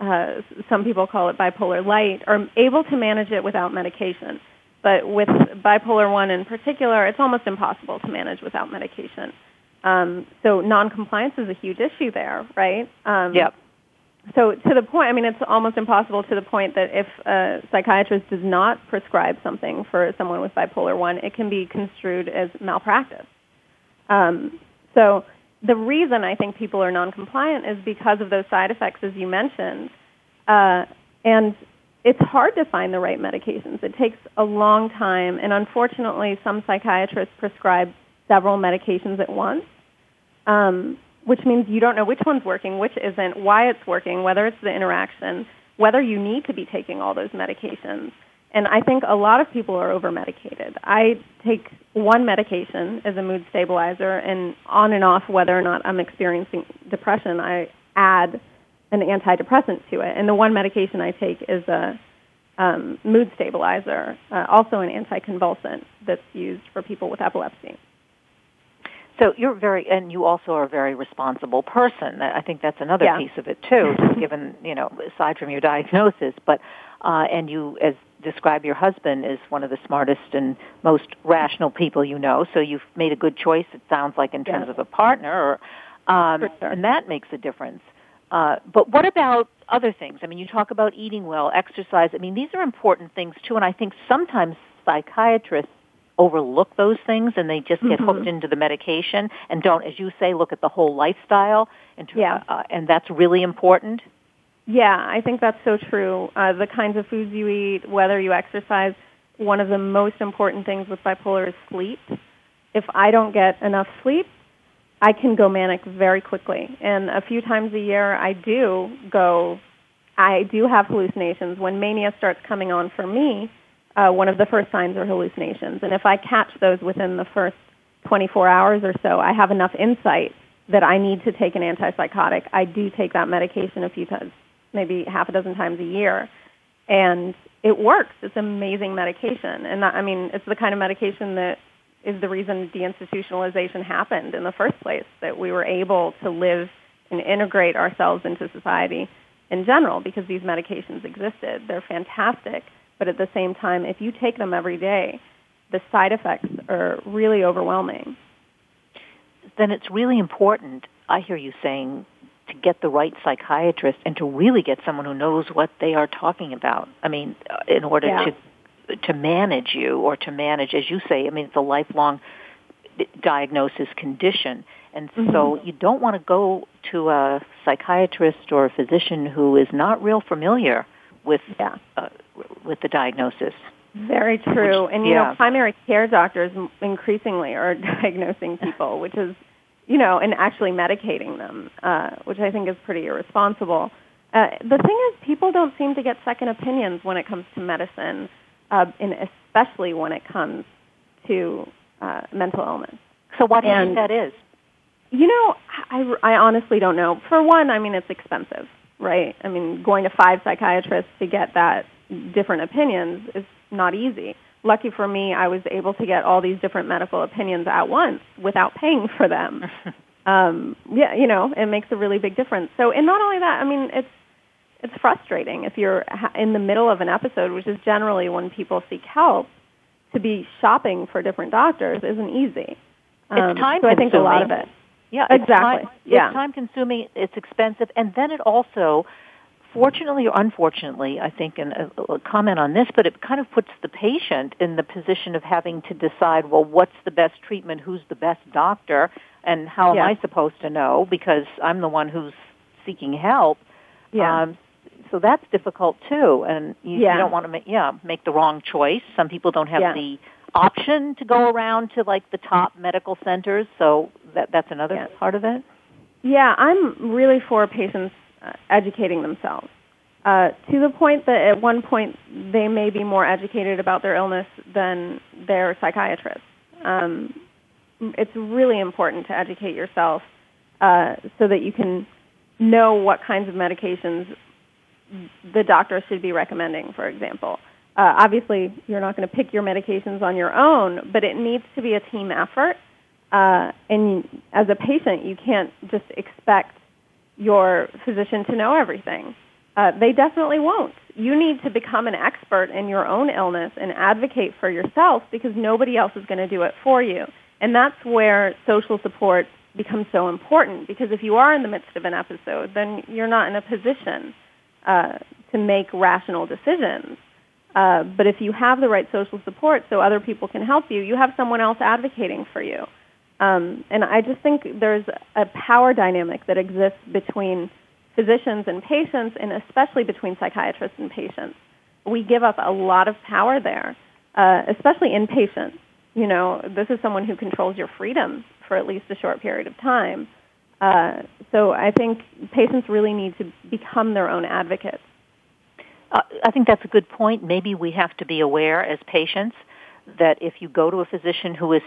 [SPEAKER 6] uh, some people call it bipolar light, are able to manage it without medication. But with bipolar one in particular, it's almost impossible to manage without medication. Um, so noncompliance is a huge issue there, right? Um,
[SPEAKER 1] Yep.
[SPEAKER 6] So to the point, I mean, it's almost impossible to the point that if a psychiatrist does not prescribe something for someone with bipolar one, it can be construed as malpractice. Um, so the reason I think people are non-compliant is because of those side effects, as you mentioned, uh, and it's hard to find the right medications. It takes a long time, and unfortunately, some psychiatrists prescribe several medications at once. Um, which means you don't know which one's working, which isn't, why it's working, whether it's the interaction, whether you need to be taking all those medications. And I think a lot of people are over medicated. I take one medication as a mood stabilizer, and on and off, whether or not I'm experiencing depression, I add an antidepressant to it. And the one medication I take is a um, mood stabilizer, uh, also an anticonvulsant that's used for people with epilepsy.
[SPEAKER 1] So you're very, and you also are a very responsible person. I think that's another
[SPEAKER 6] Yeah.
[SPEAKER 1] piece of it too, just given you know, aside from your diagnosis. But uh, and you, as describe your husband as one of the smartest and most rational people you know. So you've made a good choice. It sounds like in terms
[SPEAKER 6] Yeah.
[SPEAKER 1] of a partner, or, um,
[SPEAKER 6] sure.
[SPEAKER 1] and that makes a difference. Uh, but what about other things? I mean, you talk about eating well, exercise. I mean, these are important things too, and I think sometimes psychiatrists overlook those things and they just get
[SPEAKER 6] Mhm.
[SPEAKER 1] hooked into the medication and don't, as you say, look at the whole lifestyle. And,
[SPEAKER 6] Yeah.
[SPEAKER 1] uh, and that's really important.
[SPEAKER 6] Yeah, I think that's so true. Uh, the kinds of foods you eat, whether you exercise, one of the most important things with bipolar is sleep. If I don't get enough sleep, I can go manic very quickly. And a few times a year, I do go, I do have hallucinations. When mania starts coming on for me, uh, one of the first signs are hallucinations. And if I catch those within the first 24 hours or so, I have enough insight that I need to take an antipsychotic. I do take that medication a few times, maybe half a dozen times a year. And it works. It's amazing medication. And that, I mean, it's the kind of medication that is the reason deinstitutionalization happened in the first place, that we were able to live and integrate ourselves into society in general because these medications existed. They're fantastic. But at the same time, if you take them every day, the side effects are really overwhelming.
[SPEAKER 1] Then it's really important, I hear you saying, to get the right psychiatrist and to really get someone who knows what they are talking about. I mean, uh, in order
[SPEAKER 6] Yeah.
[SPEAKER 1] to to manage you or to manage, as you say, I mean, it's a lifelong diagnosis condition. And so
[SPEAKER 6] Mhm.
[SPEAKER 1] you don't want to go to a psychiatrist or a physician who is not real familiar with
[SPEAKER 6] Yeah.
[SPEAKER 1] uh, with the diagnosis.
[SPEAKER 6] Very true.
[SPEAKER 1] Which-
[SPEAKER 6] and you
[SPEAKER 1] yeah.
[SPEAKER 6] know, primary care doctors increasingly are diagnosing people, which is, you know, and actually medicating them, uh, which I think is pretty irresponsible. Uh, the thing is, people don't seem to get second opinions when it comes to medicine, uh, and especially when it comes to uh, mental illness.
[SPEAKER 1] So what do you think that is?
[SPEAKER 6] You know, I, I honestly don't know. For one, I mean, it's expensive, right? I mean, going to five psychiatrists to get that different opinions is not easy. Lucky for me, I was able to get all these different medical opinions at once without paying for them. um, yeah, you know, it makes a really big difference. So, and not only that, I mean, it's it's frustrating if you're in the middle of an episode, which is generally when people seek help. To be shopping for different doctors isn't easy. Um,
[SPEAKER 1] It's time
[SPEAKER 6] so I think a lot of it.
[SPEAKER 1] Yeah, it's
[SPEAKER 6] Exactly.
[SPEAKER 1] Time,
[SPEAKER 6] Yeah.
[SPEAKER 1] It's time consuming. It's expensive, and then it also, fortunately or unfortunately, I think, and a, a comment on this, but it kind of puts the patient in the position of having to decide, well, what's the best treatment, who's the best doctor, and how am I supposed to know because I'm the one who's seeking help.
[SPEAKER 6] Yeah.
[SPEAKER 1] Um, so that's difficult too, and you,
[SPEAKER 6] Yeah.
[SPEAKER 1] you don't want to make yeah make the wrong choice. Some people don't have
[SPEAKER 6] Yeah.
[SPEAKER 1] the option to go around to like the top medical centers, so that that's another
[SPEAKER 6] Yeah.
[SPEAKER 1] part of it.
[SPEAKER 6] Yeah, I'm really for patients uh, educating themselves uh, to the point that at one point they may be more educated about their illness than their psychiatrist. Um, it's really important to educate yourself uh, so that you can know what kinds of medications the doctor should be recommending, for example. Uh, obviously, you're not going to pick your medications on your own, but it needs to be a team effort. Uh, and as a patient, you can't just expect your physician to know everything. Uh, they definitely won't. You need to become an expert in your own illness and advocate for yourself because nobody else is going to do it for you. And that's where social support becomes so important because if you are in the midst of an episode, then you're not in a position uh, to make rational decisions. Uh, but if you have the right social support so other people can help you, you have someone else advocating for you. Um, and I just think there's a power dynamic that exists between physicians and patients, and especially between psychiatrists and patients. We give up a lot of power there, uh, especially inpatients. You know, this is someone who controls your freedom for at least a short period of time. Uh, so I think patients really need to become their own advocates.
[SPEAKER 1] Uh, I think that's a good point. Maybe we have to be aware as patients that if you go to a physician who is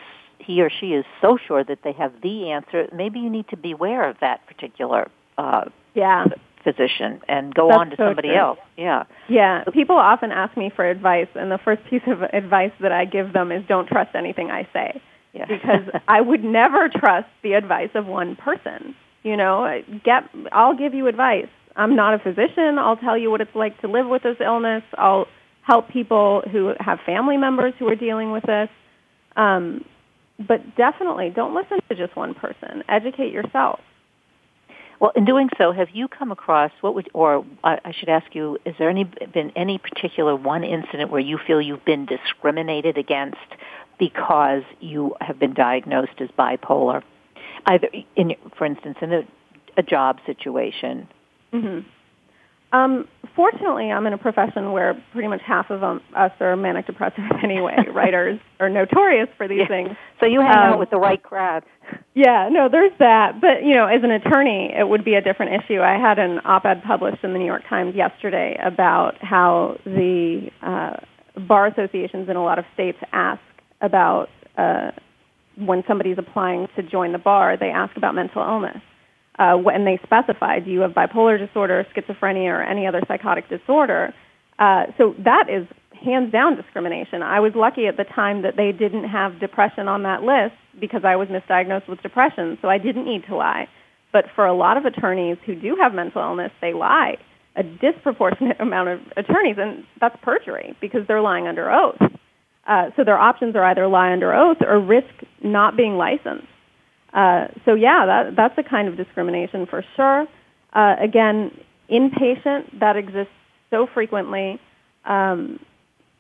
[SPEAKER 1] he or she is so sure that they have the answer, maybe you need to beware of that particular uh,
[SPEAKER 6] Yeah.
[SPEAKER 1] physician and go
[SPEAKER 6] That's
[SPEAKER 1] on to
[SPEAKER 6] so
[SPEAKER 1] somebody
[SPEAKER 6] true.
[SPEAKER 1] else. Yeah.
[SPEAKER 6] Yeah, people often ask me for advice, and the first piece of advice that I give them is don't trust anything I say.
[SPEAKER 1] Yeah.
[SPEAKER 6] Because I would never trust the advice of one person. You know, get I'll give you advice. I'm not a physician. I'll tell you what it's like to live with this illness. I'll help people who have family members who are dealing with this. Um, but definitely don't listen to just one person. Educate yourself.
[SPEAKER 1] Well, in doing so, have you come across what would, or I I should ask you, is there any been any particular one incident where you feel you've been discriminated against because you have been diagnosed as bipolar, either in, for instance, in a, a job situation?
[SPEAKER 6] hmm Um, fortunately, I'm in a profession where pretty much half of um, us are manic depressive anyway. Writers are notorious for these
[SPEAKER 1] Yeah.
[SPEAKER 6] things.
[SPEAKER 1] So you hang
[SPEAKER 6] Um,
[SPEAKER 1] out with the right crowd.
[SPEAKER 6] Yeah, no, there's that. But, you know, as an attorney, it would be a different issue. I had an op-ed published in the New York Times yesterday about how the uh, bar associations in a lot of states ask about uh, when somebody's applying to join the bar, they ask about mental illness. Uh, when they specify, do you have bipolar disorder, schizophrenia, or any other psychotic disorder? Uh, so that is hands down discrimination. I was lucky at the time that they didn't have depression on that list because I was misdiagnosed with depression, so I didn't need to lie. But for a lot of attorneys who do have mental illness, they lie. A disproportionate amount of attorneys, and that's perjury because they're lying under oath. Uh, so their options are either lie under oath or risk not being licensed. Uh, so yeah, that, that's a kind of discrimination for sure. Uh, again, inpatient that exists so frequently um,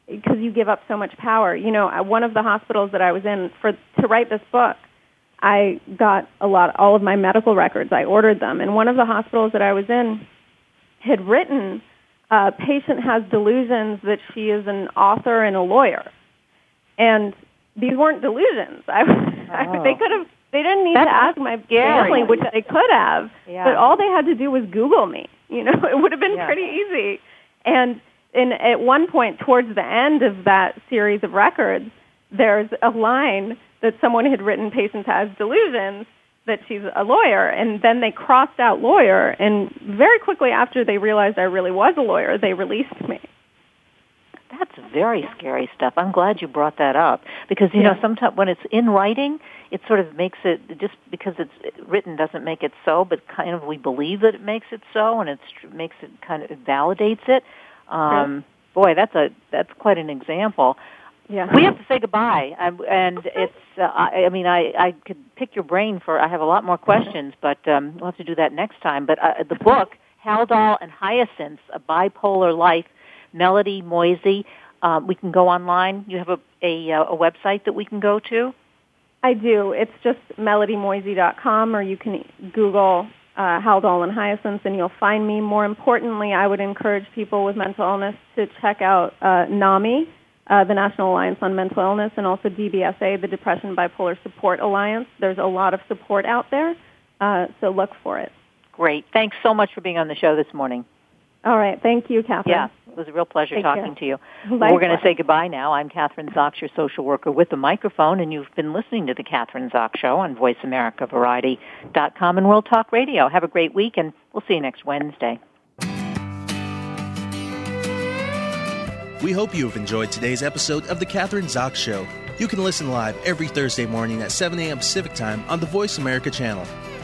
[SPEAKER 6] because you give up so much power. You know, at one of the hospitals that I was in for to write this book, I got a lot, all of my medical records. I ordered them, and one of the hospitals that I was in had written, uh, "Patient has delusions that she is an author and a lawyer," and these weren't delusions. I, I they could have. They didn't need
[SPEAKER 1] That's
[SPEAKER 6] to ask my family, which they could have.
[SPEAKER 1] Yeah.
[SPEAKER 6] But all they had to do was Google me. You know, it would have been
[SPEAKER 1] Yeah.
[SPEAKER 6] pretty easy. And and at one point towards the end of that series of records, there's a line that someone had written patient has delusions that she's a lawyer and then they crossed out lawyer and very quickly after they realized I really was a lawyer, they released me.
[SPEAKER 1] That's very scary stuff. I'm glad you brought that up because you know sometimes when it's in writing, it sort of makes it just because it's written doesn't make it so, but kind of we believe that it makes it so, and it makes it kind of it validates it. Um, Boy, that's a that's quite an example.
[SPEAKER 6] Yeah.
[SPEAKER 1] We have to say goodbye, um, and it's. Uh, I, I mean, I I could pick your brain for. I have a lot more questions, but um, we'll have to do that next time. But uh, the book Haldol and Hyacinths, A Bipolar Life, Melody Moezzi. Um, we can go online. You have a, a, uh, a website that we can go to?
[SPEAKER 6] I do. It's just melodymoezzi.com, or you can Google uh, Haldol and Hyacinths, and you'll find me. More importantly, I would encourage people with mental illness to check out uh, NAMI, uh, the National Alliance on Mental Illness, and also DBSA, the Depression Bipolar Support Alliance. There's a lot of support out there, uh, so look for it.
[SPEAKER 1] Great. Thanks so much for being on the show this morning.
[SPEAKER 6] All right. Thank you, Kathryn.
[SPEAKER 1] Yeah, it was a real pleasure
[SPEAKER 6] Take
[SPEAKER 1] talking
[SPEAKER 6] care.
[SPEAKER 1] to you.
[SPEAKER 6] Likewise.
[SPEAKER 1] We're going to say goodbye now. I'm Kathryn Zox, your social worker with the microphone, and you've been listening to the Kathryn Zox Show on VoiceAmericaVariety.com and World Talk Radio. Have a great week, and we'll see you next Wednesday.
[SPEAKER 7] We hope you have enjoyed today's episode of The Kathryn Zox Show. You can listen live every Thursday morning at 7 a.m. Pacific Time on the Voice America channel.